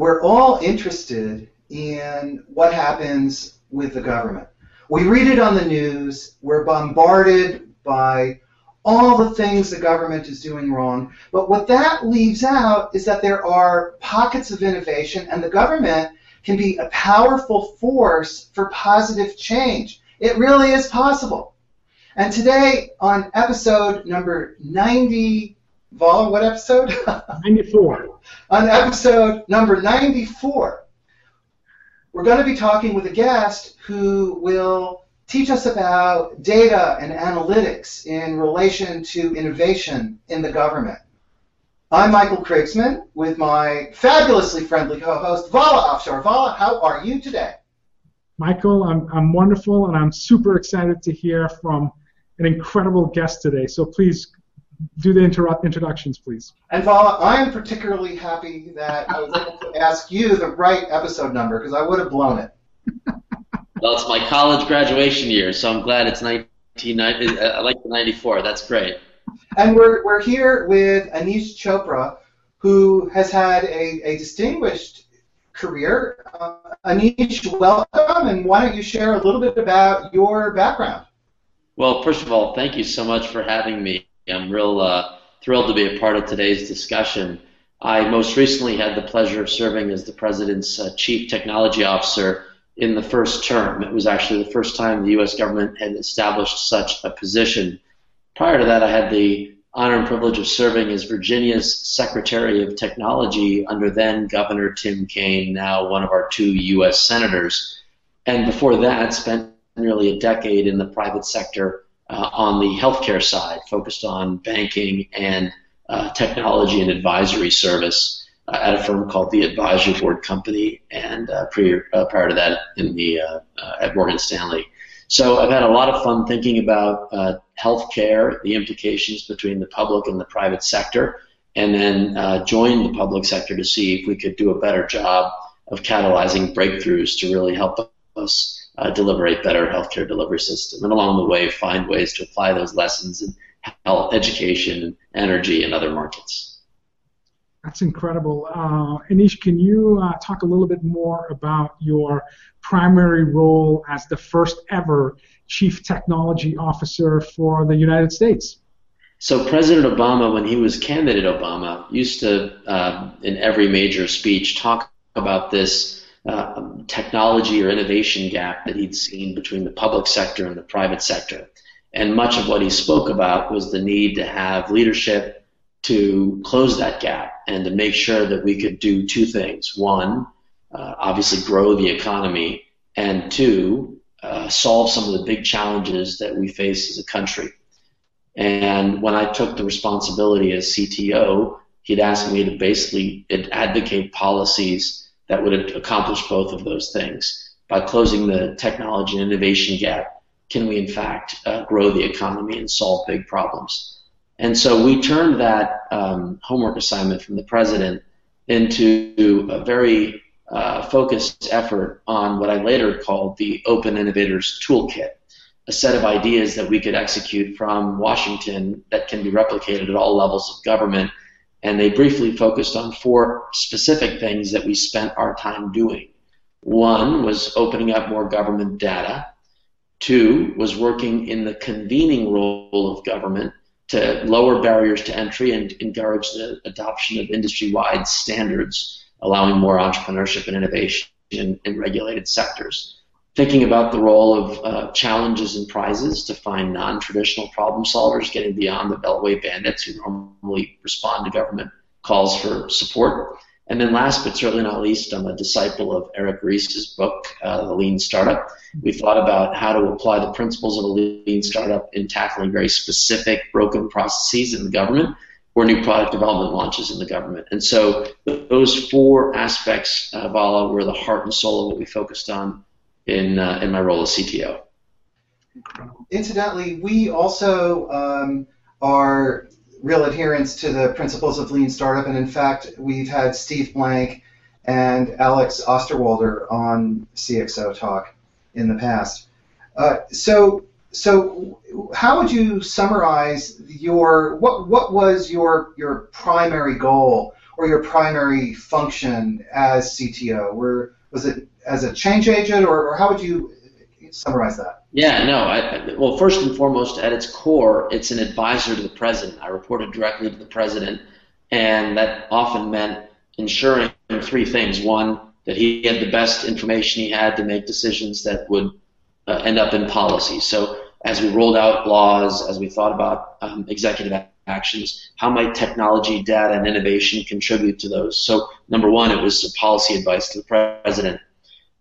we're all interested in what happens with the government. We read it on the news, we're bombarded by all the things the government is doing wrong. But what that leaves out is that there are pockets of innovation, and the government can be a powerful force for positive change. It really is possible. And today, on episode number 90, Vala, what episode? 94. on episode number 94, we're going to be talking with a guest who will teach us about data and analytics in relation to innovation in the government. I'm Michael Krigsman with my fabulously friendly co-host Vala Afshar. Vala, how are you today? Michael, I'm, I'm wonderful and I'm super excited to hear from an incredible guest today. So please do the inter- introductions, please. And Vala, I am particularly happy that I was able to ask you the right episode number because I would have blown it. well, it's my college graduation year, so I'm glad it's 1990. Uh, I like the 94. That's great. And we're, we're here with Aneesh Chopra, who has had a, a distinguished career. Uh, Aneesh, welcome, and why don't you share a little bit about your background? Well, first of all, thank you so much for having me. I'm real uh, thrilled to be a part of today's discussion. I most recently had the pleasure of serving as the President's uh, Chief Technology Officer in the first term. It was actually the first time the U.S. government had established such a position. Prior to that, I had the honor and privilege of serving as Virginia's Secretary of Technology under then Governor Tim Kaine, now one of our two U.S. Senators. And before that, spent nearly a decade in the private sector uh, on the healthcare side, focused on banking and uh, technology and advisory service uh, at a firm called the Advisory Board Company, and uh, prior, uh, prior to that in the uh, at Morgan Stanley. So I've had a lot of fun thinking about healthcare, the implications between the public and the private sector, and then joined the public sector to see if we could do a better job of catalyzing breakthroughs to really help us uh, deliver a better healthcare delivery system, and along the way find ways to apply those lessons in health, education, energy, and other markets. That's incredible. Uh, Aneesh, can you uh, talk a little bit more about your primary role as the first ever Chief Technology Officer for the United States? So President Obama, when he was candidate Obama, used to, uh, in every major speech, talk about this uh, technology or innovation gap that he'd seen between the public sector and the private sector. And much of what he spoke about was the need to have leadership to close that gap and to make sure that we could do two things. One, uh, obviously grow the economy, and two, uh, solve some of the big challenges that we face as a country. And when I took the responsibility as CTO, he'd asked me to basically advocate policies that would accomplish both of those things. By closing the technology and innovation gap, can we in fact uh, grow the economy and solve big problems? And so we turned that um, homework assignment from the president into a very uh, focused effort on what I later called the Open Innovators Toolkit, a set of ideas that we could execute from Washington that can be replicated at all levels of government and they briefly focused on four specific things that we spent our time doing. One was opening up more government data. Two was working in the convening role of government to lower barriers to entry and encourage the adoption of industry-wide standards, allowing more entrepreneurship and innovation in, in regulated sectors thinking about the role of uh, challenges and prizes to find non-traditional problem solvers, getting beyond the Beltway bandits who normally respond to government calls for support. And then last but certainly not least, I'm a disciple of Eric Ries's book, uh, The Lean Startup. We thought about how to apply the principles of a lean startup in tackling very specific broken processes in the government or new product development launches in the government. And so those four aspects, uh, Vala, were the heart and soul of what we focused on in uh, in my role as CTO. Incidentally, we also um, are real adherents to the principles of lean startup, and in fact, we've had Steve Blank and Alex Osterwalder on CXO Talk in the past. Uh, so, so how would you summarize your what what was your your primary goal or your primary function as CTO? Were, was it as a change agent, or, or how would you summarize that? Yeah, no. I, well, first and foremost, at its core, it's an advisor to the president. I reported directly to the president, and that often meant ensuring three things. One, that he had the best information he had to make decisions that would uh, end up in policy. So as we rolled out laws, as we thought about um, executive actions, how might technology, data, and innovation contribute to those? So number one, it was policy advice to the president.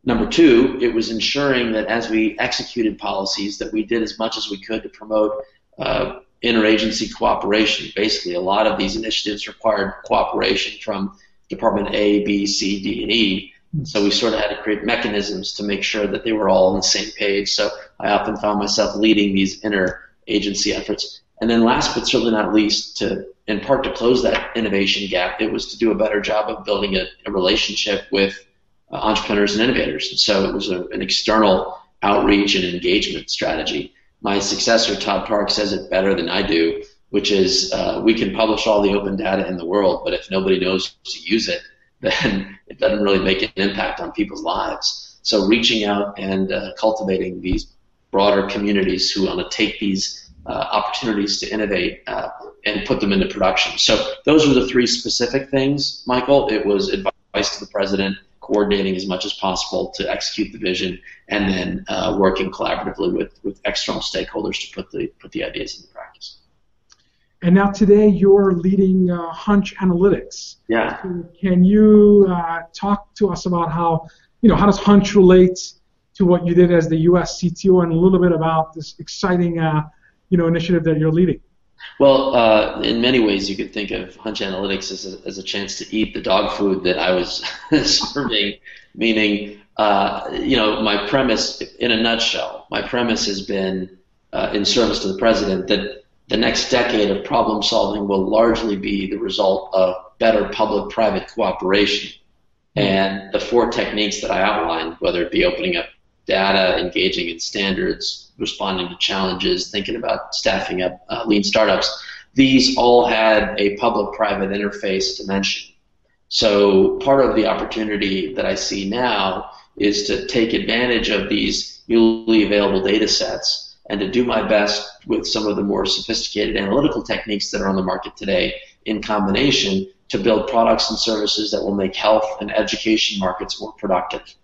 Number two, it was ensuring that as we executed policies, that we did as much as we could to promote uh, interagency cooperation. Basically, a lot of these initiatives required cooperation from Department A, B, C, D, and E. So we sort of had to create mechanisms to make sure that they were all on the same page. So I often found myself leading these inter-agency efforts. And then last but certainly not least, to in part to close that innovation gap, it was to do a better job of building a, a relationship with entrepreneurs and innovators. And so it was a, an external outreach and engagement strategy. My successor, Todd Park, says it better than I do, which is uh, we can publish all the open data in the world, but if nobody knows to use it, then it doesn't really make an impact on people's lives. So reaching out and uh, cultivating these broader communities who want to take these uh, opportunities to innovate uh, and put them into production. So those were the three specific things, Michael. It was advice to the president, coordinating as much as possible to execute the vision, and then uh, working collaboratively with, with external stakeholders to put the put the ideas into practice. And now today you're leading uh, Hunch Analytics. Yeah. can you uh, talk to us about how, you know, how does Hunch relate to what you did as the U.S. CTO and a little bit about this exciting, uh, you know, initiative that you're leading? Well, uh, in many ways, you could think of Hunch Analytics as a, as a chance to eat the dog food that I was serving, meaning, uh, you know, my premise, in a nutshell, my premise has been uh, in service to the president that the next decade of problem solving will largely be the result of better public private cooperation. And the four techniques that I outlined, whether it be opening up data, engaging in standards, responding to challenges, thinking about staffing up uh, lean startups, these all had a public private interface dimension. So part of the opportunity that I see now is to take advantage of these newly available data sets and to do my best with some of the more sophisticated analytical techniques that are on the market today in combination to build products and services that will make health and education markets more productive.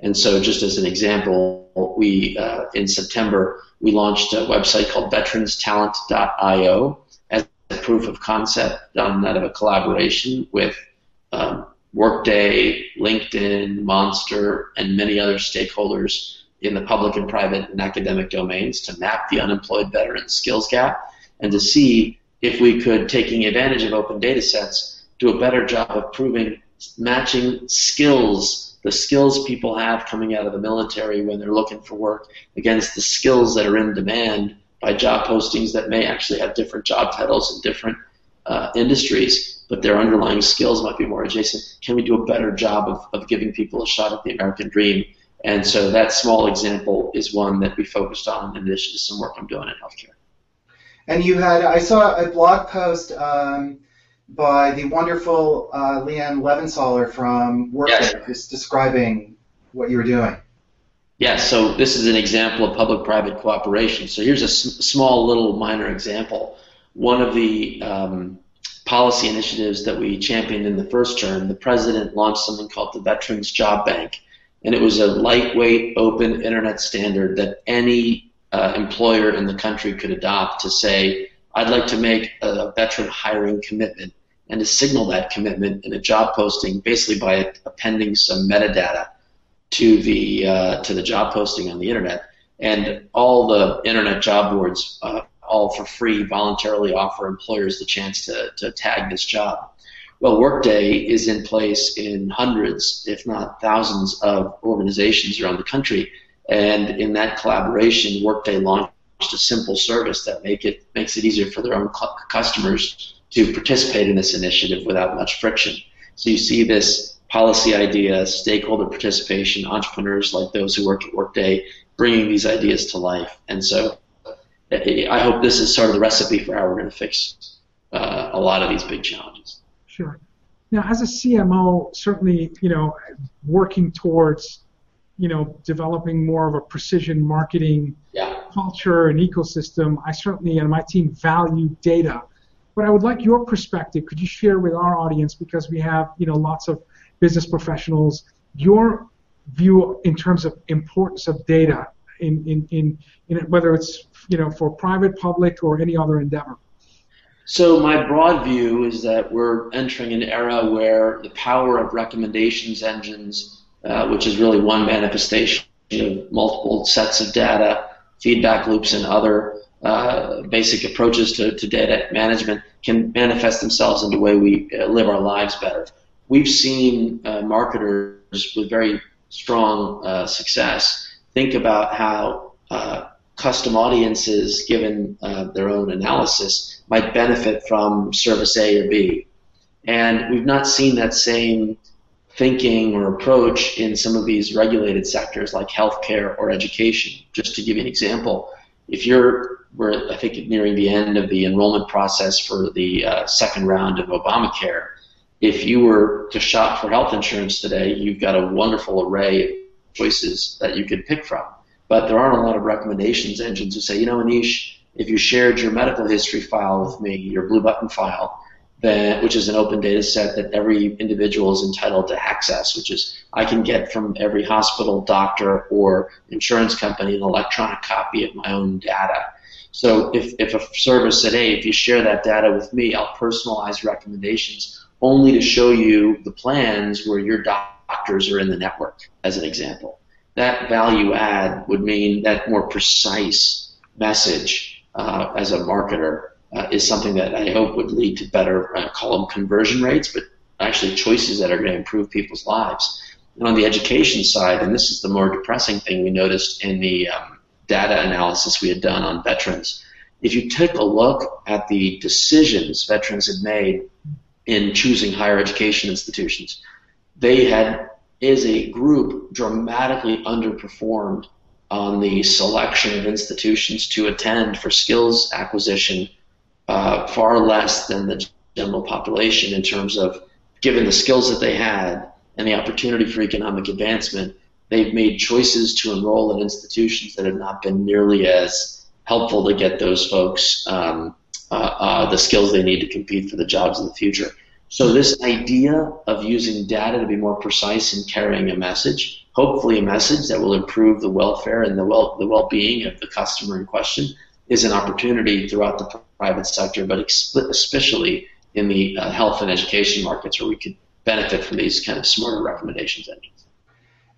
And so, just as an example, we uh, in September we launched a website called VeteransTalent.io as a proof of concept done out of a collaboration with um, Workday, LinkedIn, Monster, and many other stakeholders in the public and private and academic domains to map the unemployed veteran skills gap and to see if we could, taking advantage of open data sets, do a better job of proving matching skills, the skills people have coming out of the military when they're looking for work, against the skills that are in demand by job postings that may actually have different job titles in different uh, industries, but their underlying skills might be more adjacent. Can we do a better job of, of giving people a shot at the American dream and so that small example is one that we focused on in addition to some work I'm doing in healthcare. And you had, I saw a blog post um, by the wonderful uh, Leighanne Levensaler from Workday, yes. just describing what you were doing. Yes, so this is an example of public-private cooperation. So here's a s- small little minor example. One of the um, policy initiatives that we championed in the first term, the president launched something called the Veterans Job Bank and it was a lightweight, open internet standard that any uh, employer in the country could adopt to say, I'd like to make a veteran hiring commitment, and to signal that commitment in a job posting, basically by appending some metadata to the uh, to the job posting on the internet. And all the internet job boards, uh, all for free, voluntarily offer employers the chance to, to tag this job. Well, Workday is in place in hundreds, if not thousands, of organizations around the country. And in that collaboration, Workday launched a simple service that make it makes it easier for their own customers to participate in this initiative without much friction. So you see this policy idea, stakeholder participation, entrepreneurs like those who work at Workday bringing these ideas to life. And so I hope this is sort of the recipe for how we're going to fix uh, a lot of these big challenges. Sure. Now, as a CMO, certainly, you know, working towards, you know, developing more of a precision marketing yeah. culture and ecosystem, I certainly and my team value data. But I would like your perspective. Could you share with our audience, because we have, you know, lots of business professionals, your view in terms of importance of data in, in, in, in whether it's, you know, for private, public, or any other endeavor? So my broad view is that we're entering an era where the power of recommendations engines, uh, which is really one manifestation of multiple sets of data, feedback loops, and other uh, basic approaches to, to, data management, can manifest themselves in the way we uh, live our lives better. We've seen uh, marketers with very strong uh, success think about how uh, custom audiences, given their own analysis, might benefit from service A or B. And we've not seen that same thinking or approach in some of these regulated sectors like healthcare or education. Just to give you an example, if you're, we're I think nearing the end of the enrollment process for the uh, second round of Obamacare. If you were to shop for health insurance today, you've got a wonderful array of choices that you could pick from. But there aren't a lot of recommendations engines who say, you know, Aneesh, if you shared your medical history file with me, your blue button file, then, which is an open data set that every individual is entitled to access, which is I can get from every hospital, doctor, or insurance company an electronic copy of my own data. So if, if a service said, hey, if you share that data with me, I'll personalize recommendations only to show you the plans where your doctors are in the network, as an example. That value add would mean that more precise message uh, as a marketer uh, is something that I hope would lead to better, uh, call them conversion rates, but actually choices that are going to improve people's lives. And on the education side, and this is the more depressing thing we noticed in the um, data analysis we had done on veterans, if you take a look at the decisions veterans had made in choosing higher education institutions, they had, as a group, dramatically underperformed on the selection of institutions to attend for skills acquisition uh, far less than the general population in terms of given the skills that they had and the opportunity for economic advancement, they've made choices to enroll in institutions that have not been nearly as helpful to get those folks um, uh, uh, the skills they need to compete for the jobs of the future. So this idea of using data to be more precise in carrying a message hopefully a message that will improve the welfare and the well the well-being of the customer in question is an opportunity throughout the private sector, but especially in the uh, health and education markets where we could benefit from these kind of smarter recommendations engines.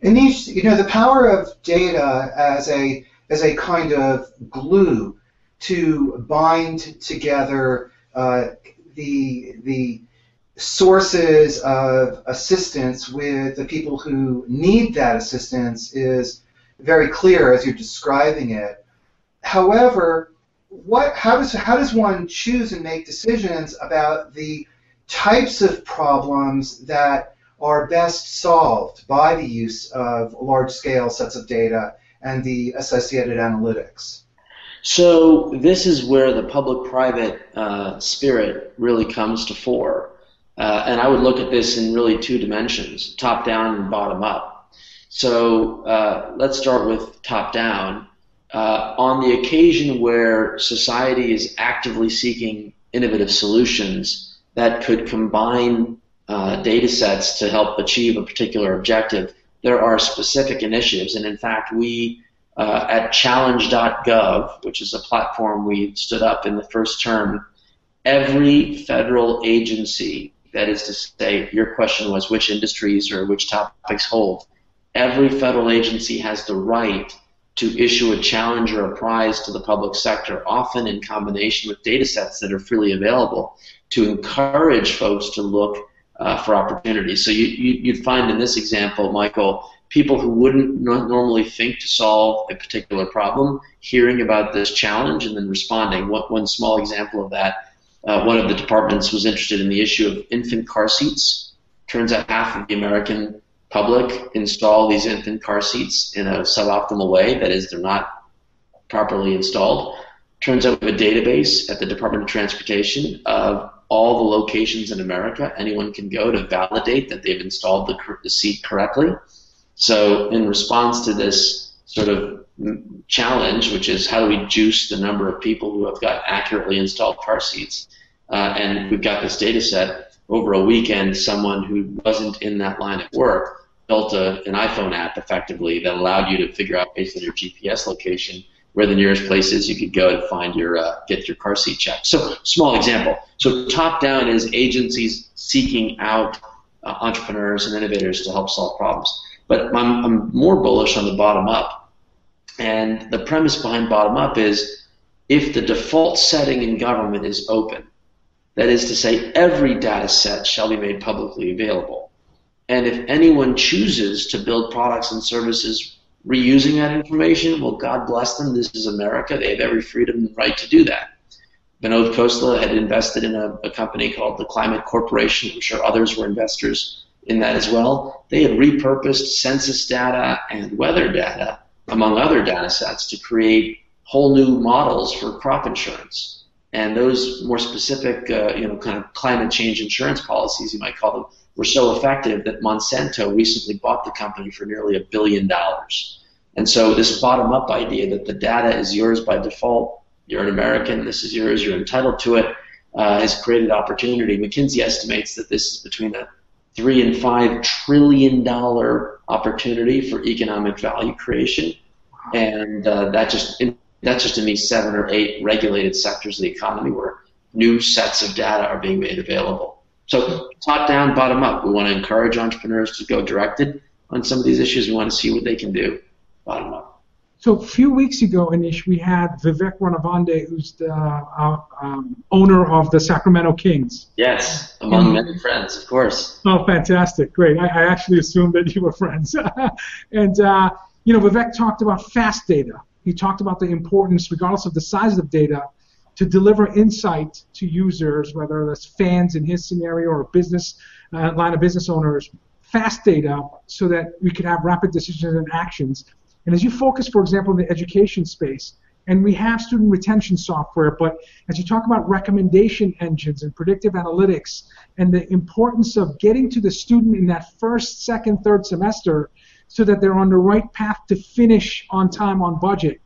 And these, you know, the power of data as a as a kind of glue to bind together uh, the the sources of assistance with the people who need that assistance is very clear as you're describing it. However, what, how, does, how does one choose and make decisions about the types of problems that are best solved by the use of large scale sets of data and the associated analytics? So, this is where the public private uh, spirit really comes to fore. Uh, and I would look at this in really two dimensions, top down and bottom up. So uh, let's start with top down. Uh, on the occasion where society is actively seeking innovative solutions that could combine uh, data sets to help achieve a particular objective, there are specific initiatives. And in fact, we uh, at challenge.gov, which is a platform we stood up in the first term, every federal agency that is to say, your question was which industries or which topics hold. Every federal agency has the right to issue a challenge or a prize to the public sector, often in combination with data sets that are freely available, to encourage folks to look uh, for opportunities. So you, you, would find in this example, Michael, people who wouldn't normally think to solve a particular problem, hearing about this challenge and then responding. One, one small example of that uh, one of the departments was interested in the issue of infant car seats. Turns out half of the American public install these infant car seats in a suboptimal way. That is, they're not properly installed. Turns out we have a database at the Department of Transportation of all the locations in America. Anyone can go to validate that they've installed the, the seat correctly. So, in response to this sort of challenge, which is how do we juice the number of people who have got accurately installed car seats, uh, and we've got this data set over a weekend, someone who wasn't in that line of work built a, an iPhone app effectively that allowed you to figure out based on your GPS location where the nearest place is you could go to find your uh, get your car seat checked. So small example. So top down is agencies seeking out uh, entrepreneurs and innovators to help solve problems. But I'm, I'm more bullish on the bottom up. And the premise behind bottom up is if the default setting in government is open, that is to say, every data set shall be made publicly available. And if anyone chooses to build products and services reusing that information, well, God bless them. This is America. They have every freedom and right to do that. Vinod Khosla had invested in a, a, company called the Climate Corporation. I'm sure others were investors in that as well. They had repurposed census data and weather data, among other data sets, to create whole new models for crop insurance. And those more specific, uh, you know, kind of climate change insurance policies, you might call them, were so effective that Monsanto recently bought the company for nearly a billion dollars. And so this bottom-up idea that the data is yours by default, you're an American, this is yours, you're entitled to it, uh, has created opportunity. McKinsey estimates that this is between a three and five trillion dollar opportunity for economic value creation, and uh, that just that's just in these seven or eight regulated sectors of the economy where new sets of data are being made available. So top down, bottom up. We want to encourage entrepreneurs to go directed on some of these issues. We want to see what they can do, bottom up. So a few weeks ago, Aneesh, we had Vivek Ranadive, who's the uh, um, owner of the Sacramento Kings. Yes, among um, many friends, of course. Oh, fantastic! Great. I, I actually assumed that you were friends. and uh, you know, Vivek talked about fast data. He talked about the importance, regardless of the size of data, to deliver insight to users, whether that's fans in his scenario or business uh, line of business owners, fast data so that we can have rapid decisions and actions. And as you focus, for example, in the education space, and we have student retention software, but as you talk about recommendation engines and predictive analytics and the importance of getting to the student in that first, second, third semester so that they're on the right path to finish on time, on budget,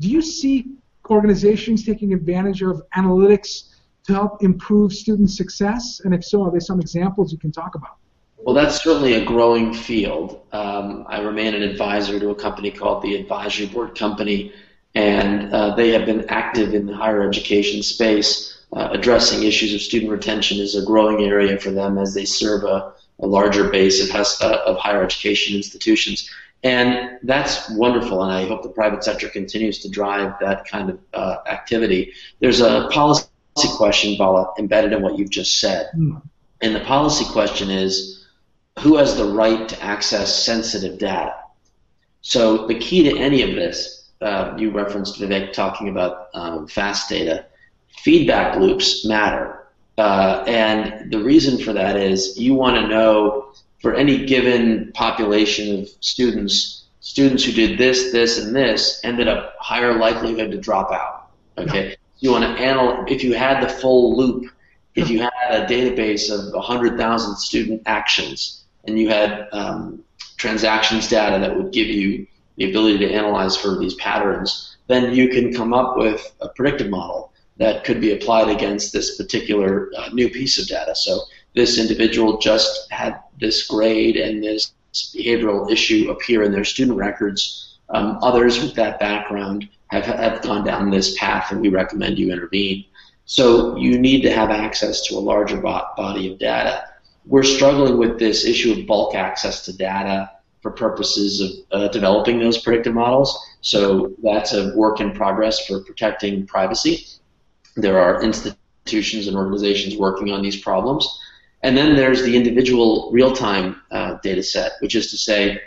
do you see organizations taking advantage of analytics to help improve student success? And if so, are there some examples you can talk about? Well, that's certainly a growing field. Um, I remain an advisor to a company called the Advisory Board Company, and uh, they have been active in the higher education space. Uh, addressing issues of student retention is a growing area for them as they serve a, a larger base of, uh, of higher education institutions. And that's wonderful, and I hope the private sector continues to drive that kind of uh, activity. There's a policy question, Vala, embedded in what you've just said. Mm. And the policy question is who has the right to access sensitive data? So the key to any of this, uh, you referenced Vivek talking about um, fast data, feedback loops matter. Uh, and the reason for that is you want to know for any given population of students, students who did this, this, and this ended up higher likelihood to drop out. Okay, you want to analyze if you had the full loop, if you had a database of 100,000 student actions, and you had um, transactions data that would give you the ability to analyze for these patterns, then you can come up with a predictive model that could be applied against this particular uh, new piece of data. So this individual just had this grade and this behavioral issue appear in their student records. Um, others with that background have, have gone down this path, and we recommend you intervene. So you need to have access to a larger body of data. We're struggling with this issue of bulk access to data for purposes of uh, developing those predictive models. So that's a work in progress for protecting privacy. There are institutions and organizations working on these problems. And then there's the individual real-time uh, data set, which is to say,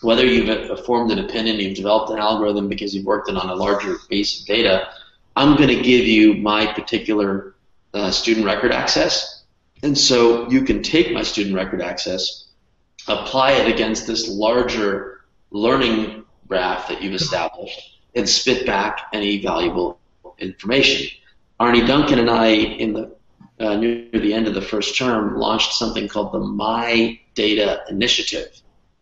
whether you've uh, formed an opinion, you've developed an algorithm because you've worked it on a larger base of data, I'm going to give you my particular uh, student record access. And so you can take my student record access, apply it against this larger learning graph that you've established, and spit back any valuable information. Arne Duncan and I, in the uh, near the end of the first term, launched something called the My Data Initiative.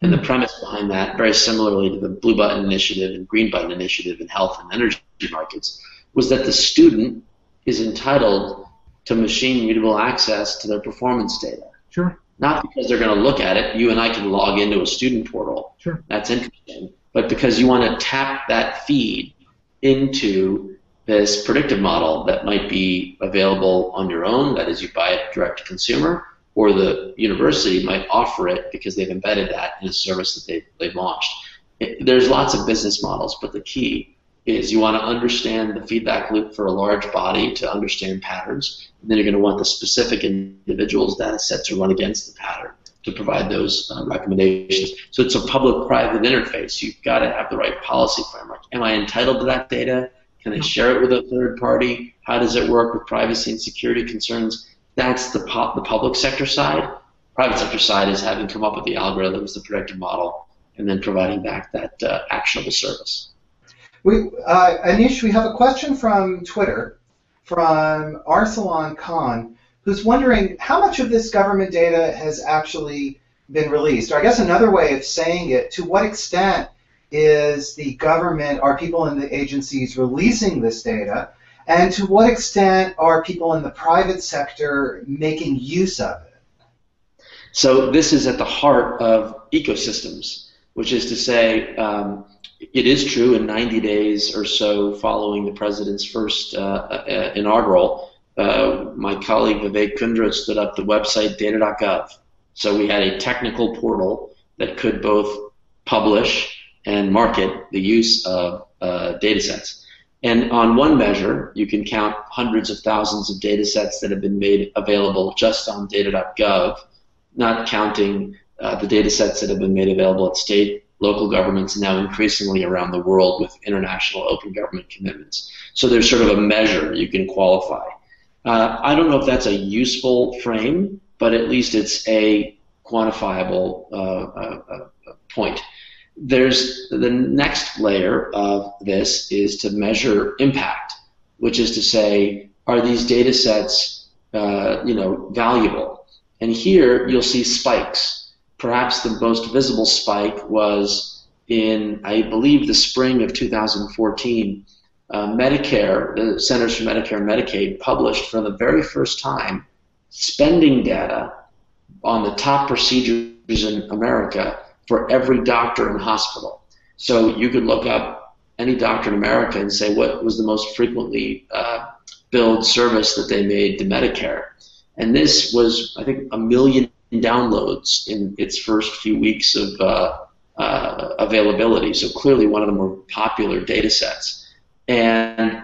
And the premise behind that, very similarly to the Blue Button Initiative and Green Button Initiative in health and energy markets, was that the student is entitled to machine readable access to their performance data. Sure. Not because they're going to look at it. You and I can log into a student portal. Sure. That's interesting. But because you want to tap that feed into this predictive model that might be available on your own, that is, you buy it direct to consumer, or the university might offer it because they've embedded that in a service that they, they've launched. It, there's lots of business models, but the key is you want to understand the feedback loop for a large body to understand patterns, and then you're going to want the specific individuals' data set to run against the pattern to provide those uh, recommendations. So it's a public-private interface. You've got to have the right policy framework. Am I entitled to that data? Can I share it with a third party? How does it work with privacy and security concerns? That's the, the public sector side. Private sector side is having come up with the algorithms, the predictive model, and then providing back that uh, actionable service. We, uh, Aneesh, we have a question from Twitter from Arsalan Khan, who's wondering how much of this government data has actually been released. Or I guess another way of saying it, to what extent is the government, are people in the agencies releasing this data? And to what extent are people in the private sector making use of it? So this is at the heart of ecosystems, which is to say, um, it is true in 90 days or so following the president's first uh, uh, inaugural, uh, my colleague Vivek Kundra stood up the website data.gov. So we had a technical portal that could both publish and market the use of uh, data sets. And on one measure, you can count hundreds of thousands of data sets that have been made available just on data.gov, not counting uh, the data sets that have been made available at state, local governments, and now increasingly around the world with international open government commitments. So there's sort of a measure you can qualify. Uh, I don't know if that's a useful frame, but at least it's a quantifiable uh, uh, uh point there's the next layer of this is to measure impact, which is to say, are these data sets, uh, you know, valuable? And here you'll see spikes. Perhaps the most visible spike was in, I believe, the spring of 2014. Uh, Medicare, the Centers for Medicare and Medicaid, published for the very first time spending data on the top procedures in America for every doctor and hospital. So you could look up any doctor in America and say what was the most frequently uh, billed service that they made to Medicare. And this was, I think, a million downloads in its first few weeks of uh, uh, availability. So clearly one of the more popular data sets. And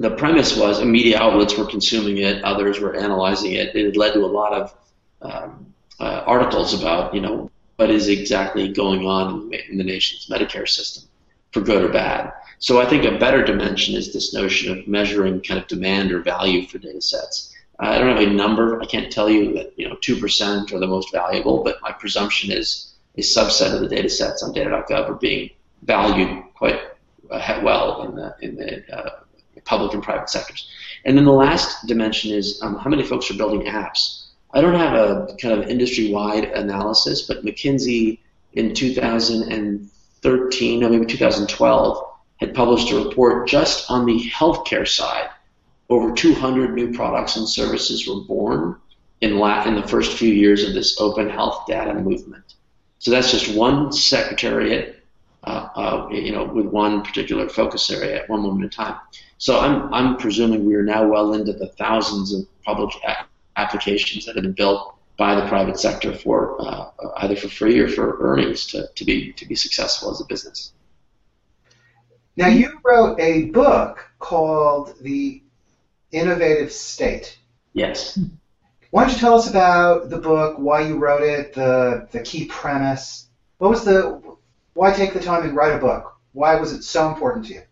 the premise was media outlets were consuming it, others were analyzing it. It had led to a lot of um, uh, articles about, you know, what is exactly going on in the nation's Medicare system, for good or bad. So I think a better dimension is this notion of measuring kind of demand or value for data sets. I don't have a number. I can't tell you that you know two percent are the most valuable, but my presumption is a subset of the data sets on data.gov are being valued quite uh, well in the in the uh, public and private sectors. And then the last dimension is um, how many folks are building apps. I don't have a kind of industry-wide analysis, but McKinsey in 2013 or maybe 2012 had published a report just on the healthcare side. Over 200 new products and services were born in, la- in the first few years of this open health data movement. So that's just one secretariat, uh, uh, you know, with one particular focus area at one moment in time. So I'm, I'm presuming we are now well into the thousands of public applications that have been built by the private sector for uh, either for free or for earnings to, to be to be successful as a business. Now you wrote a book called The Innovative State. Yes. Why don't you tell us about the book, why you wrote it, the the key premise? What was the why take the time and write a book? Why was it so important to you?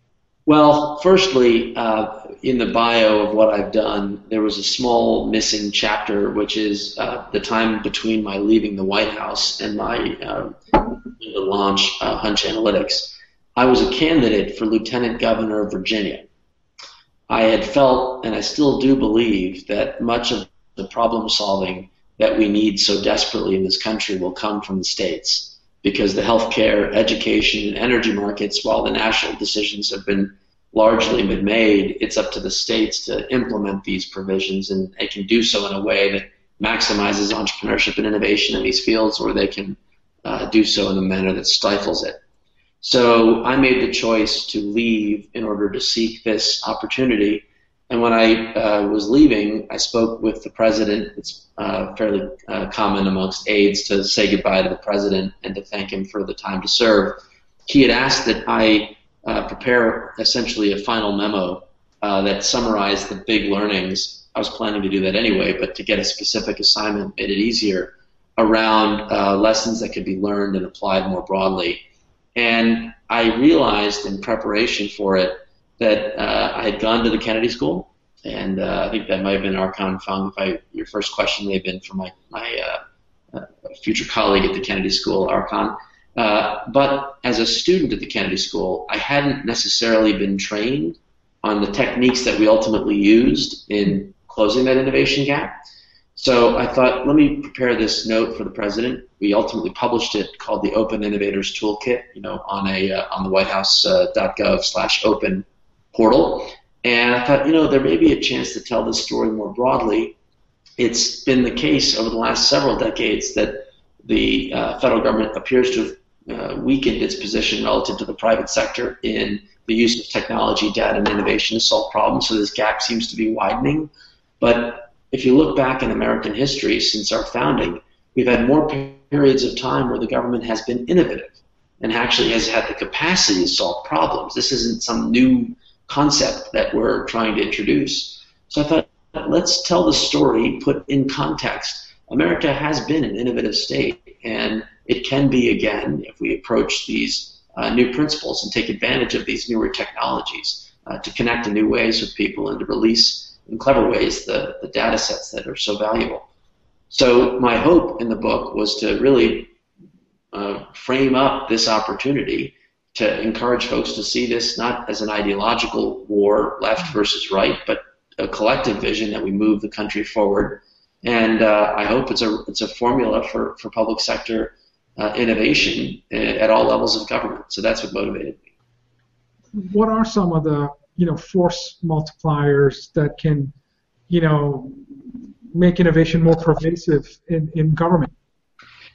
Well, firstly, uh, in the bio of what I've done, there was a small missing chapter, which is uh, the time between my leaving the White House and my uh, launch uh, Hunch Analytics. I was a candidate for Lieutenant Governor of Virginia. I had felt, and I still do believe, that much of the problem solving that we need so desperately in this country will come from the states because the healthcare, education, and energy markets, while the national decisions have been largely been made, it's up to the states to implement these provisions, and they can do so in a way that maximizes entrepreneurship and innovation in these fields, or they can uh, do so in a manner that stifles it. So I made the choice to leave in order to seek this opportunity. And when I uh, was leaving, I spoke with the president. It's uh, fairly uh, common amongst aides to say goodbye to the president and to thank him for the time to serve. He had asked that I uh, prepare essentially a final memo uh, that summarized the big learnings. I was planning to do that anyway, but to get a specific assignment made it easier around uh, lessons that could be learned and applied more broadly. And I realized in preparation for it that uh, I had gone to the Kennedy School, and uh, I think that might have been Archon Fung. If I, your first question may have been from my, my uh, future colleague at the Kennedy School, Archon. Uh, but as a student at the Kennedy School, I hadn't necessarily been trained on the techniques that we ultimately used in closing that innovation gap. So I thought, let me prepare this note for the president. We ultimately published it called the Open Innovators Toolkit, you know, on a uh, on the WhiteHouse.gov uh, portal. And I thought, you know, there may be a chance to tell this story more broadly. It's been the case over the last several decades that the uh, federal government appears to have uh, weakened its position relative to the private sector in the use of technology, data, and innovation to solve problems. So this gap seems to be widening. But if you look back in American history since our founding, we've had more periods of time where the government has been innovative and actually has had the capacity to solve problems. This isn't some new concept that we're trying to introduce. So I thought, let's tell the story put in context. America has been an innovative state, and it can be again if we approach these uh, new principles and take advantage of these newer technologies uh, to connect in new ways with people and to release in clever ways the, the data sets that are so valuable. So my hope in the book was to really uh, frame up this opportunity to encourage folks to see this not as an ideological war, left versus right, but a collective vision that we move the country forward. And uh, I hope it's a it's a formula for, for public sector uh, innovation at all levels of government. So that's what motivated me. What are some of the you know force multipliers that can you know make innovation more pervasive in, in government?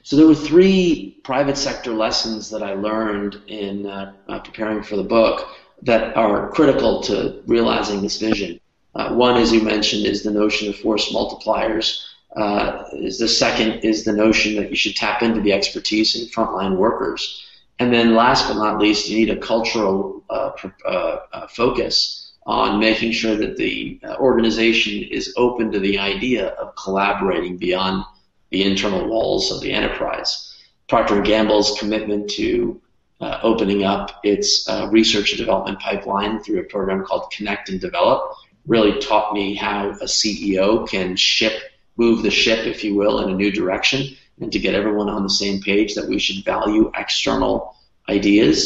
So there were three private sector lessons that I learned in uh, uh, preparing for the book that are critical to realizing this vision. Uh, one, as you mentioned, is the notion of force multipliers. Uh, is the second is the notion that you should tap into the expertise in frontline workers. And then, last but not least, you need a cultural uh, uh, focus on making sure that the organization is open to the idea of collaborating beyond the internal walls of the enterprise. Procter & Gamble's commitment to uh, opening up its uh, research and development pipeline through a program called Connect and Develop really taught me how a CEO can ship, move the ship, if you will, in a new direction, and to get everyone on the same page that we should value external ideas.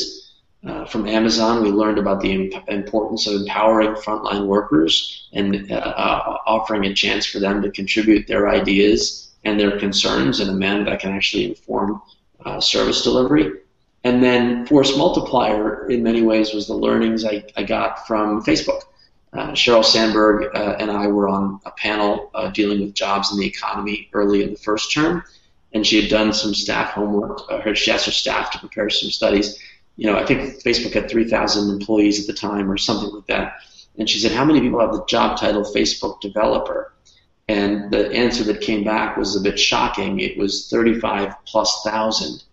Uh, from Amazon, we learned about the imp- importance of empowering frontline workers and uh, uh, offering a chance for them to contribute their ideas and their concerns in a manner that can actually inform uh, service delivery. And then force multiplier in many ways was the learnings I, I got from Facebook. Uh, Sheryl Sandberg uh, and I were on a panel uh, dealing with jobs in the economy early in the first term, and she had done some staff homework. Uh, her, she asked her staff to prepare some studies. You know, I think Facebook had 3,000 employees at the time or something like that. And she said, How many people have the job title Facebook developer? And the answer that came back was a bit shocking. It was 35 plus thousand.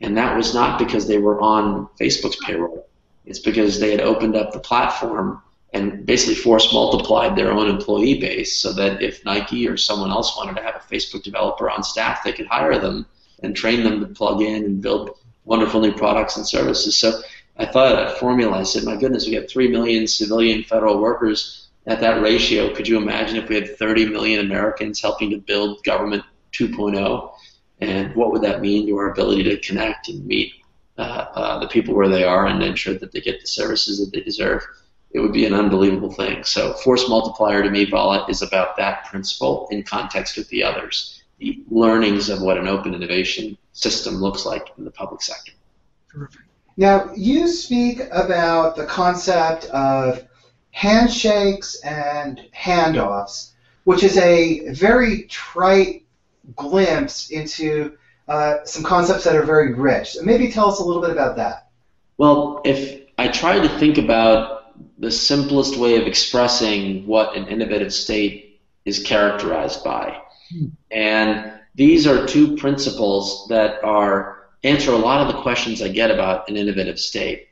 And that was not because they were on Facebook's payroll. It's because they had opened up the platform and basically force multiplied their own employee base so that if Nike or someone else wanted to have a Facebook developer on staff, they could hire them and train them to plug in and build wonderful new products and services. So I thought of that formula. I said, my goodness, we have 3 million civilian federal workers at that ratio, could you imagine if we had 30 million Americans helping to build government 2.0? And what would that mean to our ability to connect and meet uh, uh, the people where they are and ensure that they get the services that they deserve? It would be an unbelievable thing. So force multiplier to me, Vala, is about that principle in context with the others, the learnings of what an open innovation system looks like in the public sector. Terrific. Now, you speak about the concept of handshakes and handoffs, which is a very trite glimpse into uh, some concepts that are very rich. So maybe tell us a little bit about that. Well, if I try to think about the simplest way of expressing what an innovative state is characterized by, hmm. and these are two principles that are answer a lot of the questions I get about an innovative state.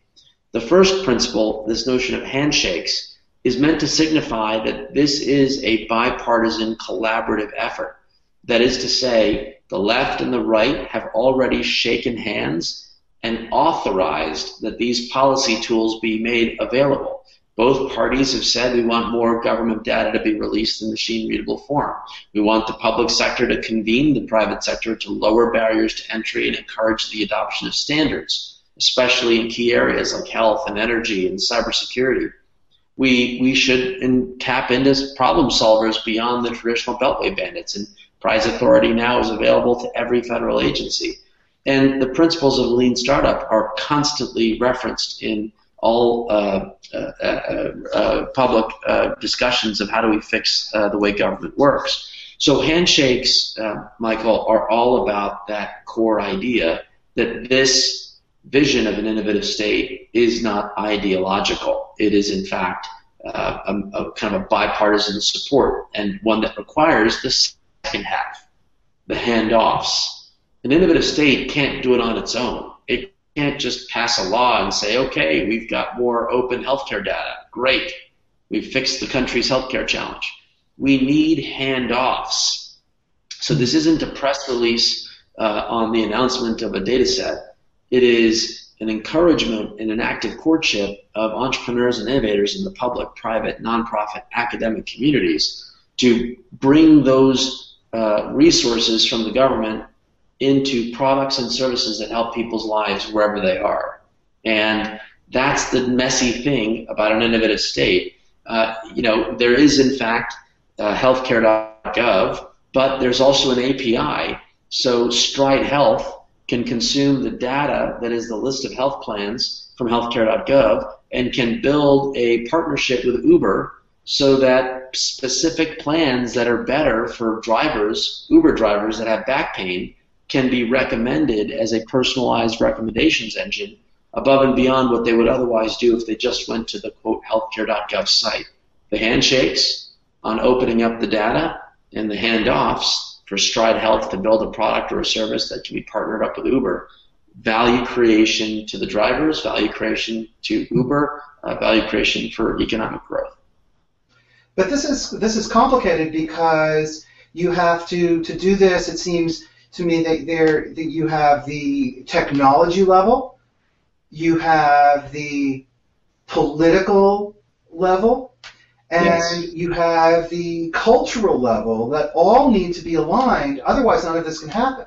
The first principle, this notion of handshakes, is meant to signify that this is a bipartisan collaborative effort. That is to say, the left and the right have already shaken hands and authorized that these policy tools be made available. Both parties have said we want more government data to be released in machine readable form. We want the public sector to convene the private sector to lower barriers to entry and encourage the adoption of standards, especially in key areas like health and energy and cybersecurity. We, we should in, tap into problem solvers beyond the traditional Beltway bandits, and prize authority now is available to every federal agency. And the principles of lean startup are constantly referenced in all uh, uh, uh, uh public uh, discussions of how do we fix the way government works. So handshakes, Michael, are all about that core idea that this vision of an innovative state is not ideological. It is, in fact, a, a kind of a bipartisan support and one that requires the second half, the handoffs. An innovative state can't do it on its own. It can't just pass a law and say, okay, we've got more open healthcare data. Great. We've fixed the country's healthcare challenge. We need handoffs. So this isn't a press release uh, on the announcement of a data set. It is an encouragement and an active courtship of entrepreneurs and innovators in the public, private, nonprofit, academic communities to bring those uh, resources from the government into products and services that help people's lives wherever they are. And that's the messy thing about an innovative state. Uh, you know, there is in fact uh, healthcare.gov, but there's also an API. So Stride Health can consume the data that is the list of health plans from healthcare.gov and can build a partnership with Uber so that specific plans that are better for drivers, Uber drivers that have back pain, can be recommended as a personalized recommendations engine above and beyond what they would otherwise do if they just went to the quote healthcare.gov site. The handshakes on opening up the data and the handoffs for Stride Health to build a product or a service that can be partnered up with Uber. Value creation to the drivers, value creation to Uber, uh, value creation for economic growth. But this is this is complicated because you have to to do this. It seems to me that there that you have the technology level, you have the political level, and yes. you have the cultural level that all need to be aligned. Otherwise, none of this can happen.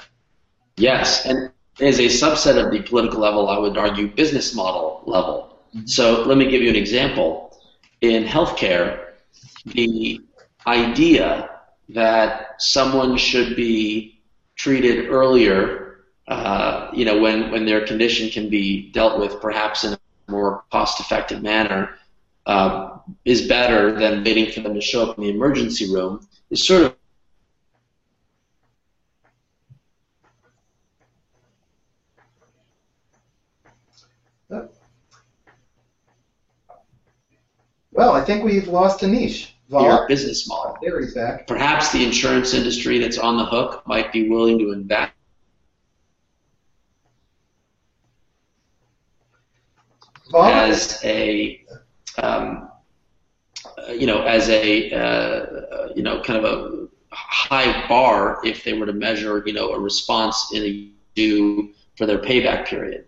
Yes, and as a subset of the political level, I would argue business model level. Mm-hmm. So let me give you an example. In healthcare, the idea that someone should be treated earlier, uh, you know, when, when their condition can be dealt with perhaps in a more cost-effective manner, uh, is better than waiting for them to show up in the emergency room, is sort of Well, I think we've lost Aneesh your business model. He's back. Perhaps the insurance industry that's on the hook might be willing to invest. As a, um, you know, as a, uh, you know, kind of a high bar if they were to measure, you know, a response in a due for their payback period.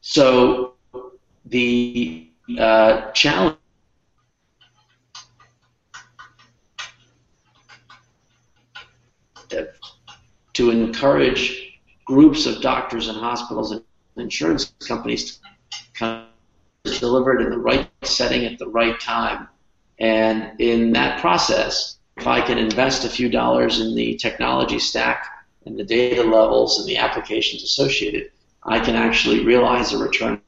So the uh, challenge to encourage groups of doctors and hospitals and insurance companies to come delivered in the right setting at the right time. And in that process, if I can invest a few dollars in the technology stack and the data levels and the applications associated, I can actually realize a return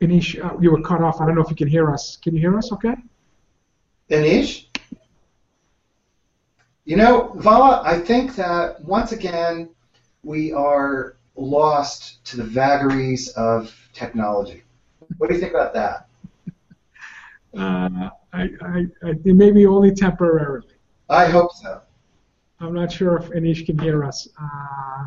Aneesh, uh, you were cut off. I don't know if you can hear us. Can you hear us okay? Aneesh? You know, Vala, I think that once again we are lost to the vagaries of technology. What do you think about that? Uh, I, I, I, maybe only temporarily. I hope so. I'm not sure if Aneesh can hear us. Uh,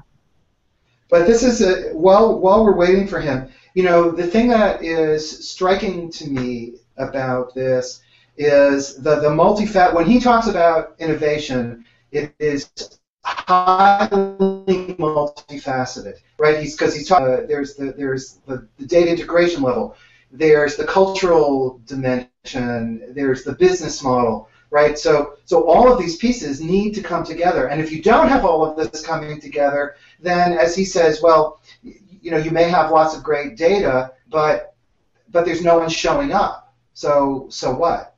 but this is a while while we're waiting for him. You know, the thing that is striking to me about this is the the multifat. When he talks about innovation, it is highly multifaceted, right? He's because he's talking. Uh, there's the there's the, the data integration level. There's the cultural dimension. There's the business model right? So, so all of these pieces need to come together. And if you don't have all of this coming together, then as he says, well, you know, you may have lots of great data, but but there's no one showing up. So, so what?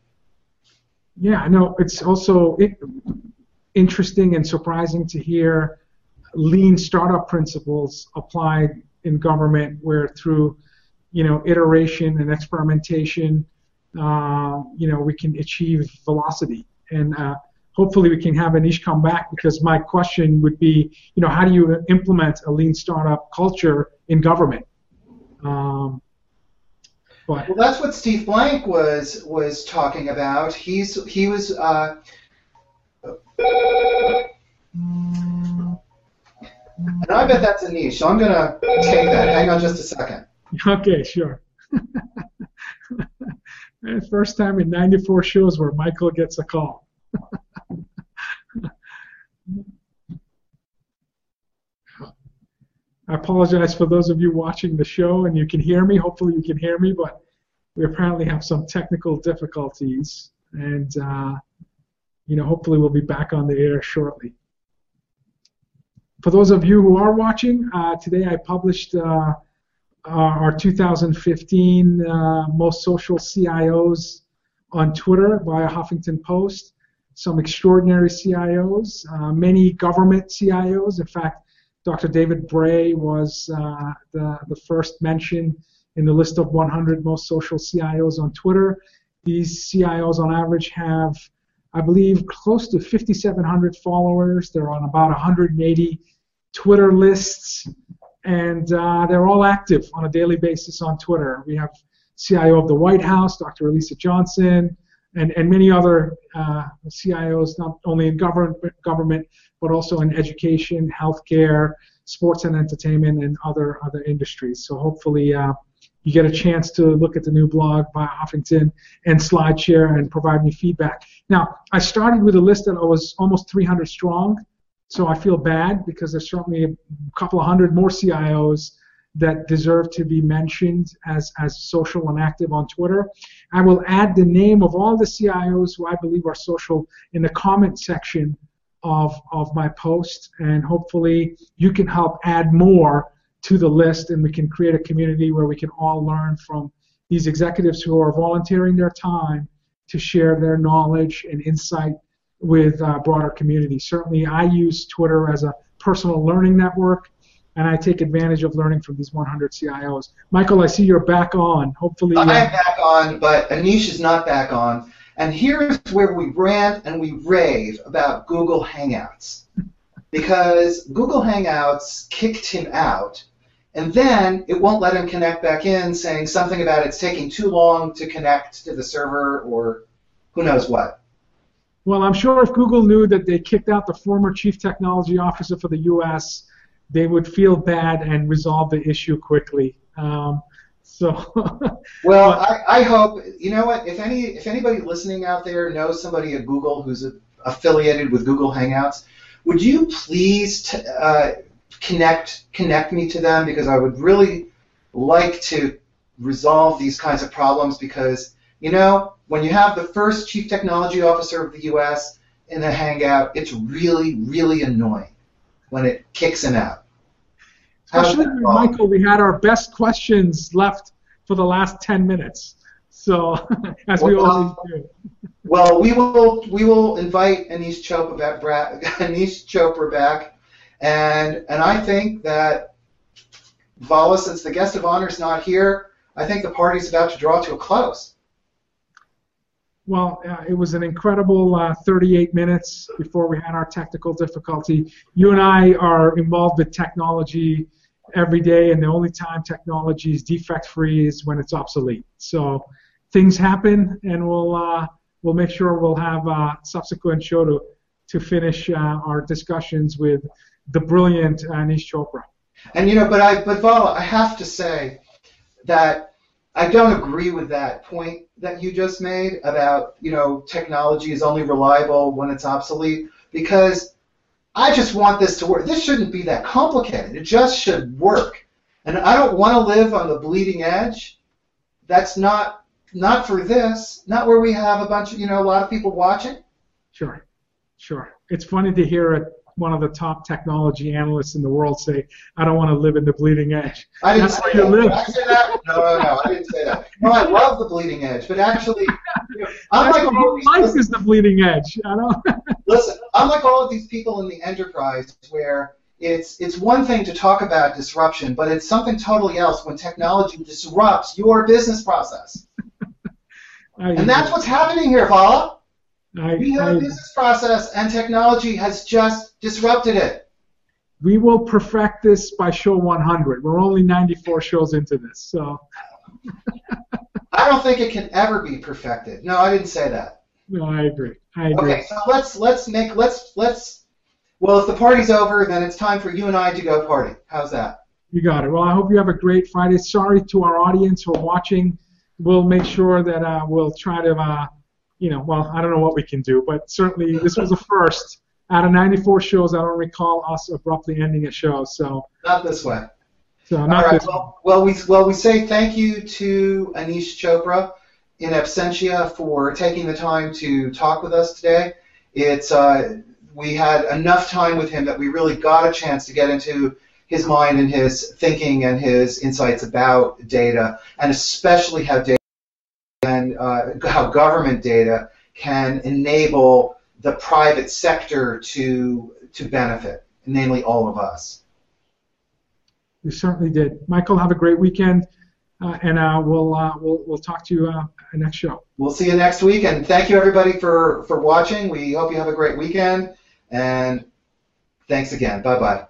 Yeah, no, it's also interesting and surprising to hear lean startup principles applied in government, where through you know iteration and experimentation uh, you know, we can achieve velocity. And uh, hopefully we can have Aneesh come back because my question would be, you know, how do you implement a lean startup culture in government? Um, but well, that's what Steve Blank was was talking about. He's he was. Uh, and I bet that's Aneesh. So I'm gonna take that. Hang on just a second. Okay, sure. First time in 94 shows where Michael gets a call. I apologize for those of you watching the show and you can hear me. Hopefully you can hear me, but we apparently have some technical difficulties, and uh, you know hopefully we'll be back on the air shortly. For those of you who are watching, uh, today I published uh, our 2015 uh, most social CIOs on Twitter via Huffington Post. Some extraordinary CIOs, uh, many government CIOs. In fact, Dr. David Bray was uh, the, the first mention in the list of 100 most social CIOs on Twitter. These CIOs on average have, I believe, close to 5,700 followers. They're on about 180 Twitter lists and uh, they're all active on a daily basis on Twitter. We have CIO of the White House, Dr. Elisa Johnson, and, and many other uh, CIOs, not only in government, government, but also in education, healthcare, sports and entertainment, and other other industries. So hopefully uh, you get a chance to look at the new blog by Huffington and SlideShare and provide me feedback. Now, I started with a list that was almost 300 strong. So I feel bad because there's certainly a couple of hundred more CIOs that deserve to be mentioned as, as social and active on Twitter. I will add the name of all the CIOs who I believe are social in the comment section of, of my post, and hopefully you can help add more to the list and we can create a community where we can all learn from these executives who are volunteering their time to share their knowledge and insight with uh, broader community. Certainly, I use Twitter as a personal learning network, and I take advantage of learning from these 100 CIOs. Michael, I see you're back on. Hopefully, uh, I'm back on, but Aneesh is not back on. And here's where we rant and we rave about Google Hangouts. Because Google Hangouts kicked him out, and then it won't let him connect back in, saying something about it's taking too long to connect to the server or who knows what. Well, I'm sure if Google knew that they kicked out the former chief technology officer for the U.S., they would feel bad and resolve the issue quickly. Um, so. well, I, I hope you know what. If any, if anybody listening out there knows somebody at Google who's affiliated with Google Hangouts, would you please t- uh, connect connect me to them because I would really like to resolve these kinds of problems because you know when you have the first chief technology officer of the U.S. in a hangout, it's really, really annoying when it kicks him out. Especially, Michael, we had our best questions left for the last 10 minutes. So, as well, we always um, do. Well, we will we will invite Aneesh Chopra back, Aneesh Chopra back, and and I think that Vala, since the guest of honor is not here, I think the party's about to draw to a close. Well, uh, it was an incredible uh, 38 minutes before we had our technical difficulty. You and I are involved with technology every day, and the only time technology is defect-free is when it's obsolete. So things happen, and we'll uh, we'll make sure we'll have a subsequent show to to finish uh, our discussions with the brilliant Aneesh Chopra. And you know, but I but Vala, I have to say that I don't agree with that point that you just made about, you know, technology is only reliable when it's obsolete because I just want this to work. This shouldn't be that complicated. It just should work. And I don't want to live on the bleeding edge. That's not not for this. Not where we have a bunch of, you know, a lot of people watching. Sure. Sure. It's funny to hear it one of the top technology analysts in the world say, "I don't want to live in the bleeding edge." I didn't That's say that. Did I say that? No, no, no, I didn't say that. No, I love the bleeding edge, but actually, you I'm like all these life is the bleeding edge. I don't. listen, I'm like all of these people in the enterprise where it's it's one thing to talk about disruption, but it's something totally else when technology disrupts your business process. and that's what's happening here, Vala. I, we have I, a business process, and technology has just disrupted it. We will perfect this by show 100. We're only 94 shows into this, so. I don't think it can ever be perfected. No, I didn't say that. No, I agree. I agree. Okay, so let's let's make let's let's. Well, if the party's over, then it's time for you and I to go party. How's that? You got it. Well, I hope you have a great Friday. Sorry to our audience who are watching. We'll make sure that uh, we'll try to uh, you know, well, I don't know what we can do, but certainly this was a first. Out of 94 shows, I don't recall us abruptly ending a show. So not this way. So not All right. Well, well, we well we say thank you to Aneesh Chopra in absentia for taking the time to talk with us today. It's uh, we had enough time with him that we really got a chance to get into his mind and his thinking and his insights about data, and especially how data and uh, how government data can enable the private sector to to benefit, namely all of us. We certainly did. Michael, have a great weekend, uh, and uh, we'll, uh, we'll we'll talk to you uh, next show. We'll see you next week, and thank you everybody for for watching. We hope you have a great weekend, and thanks again. Bye bye.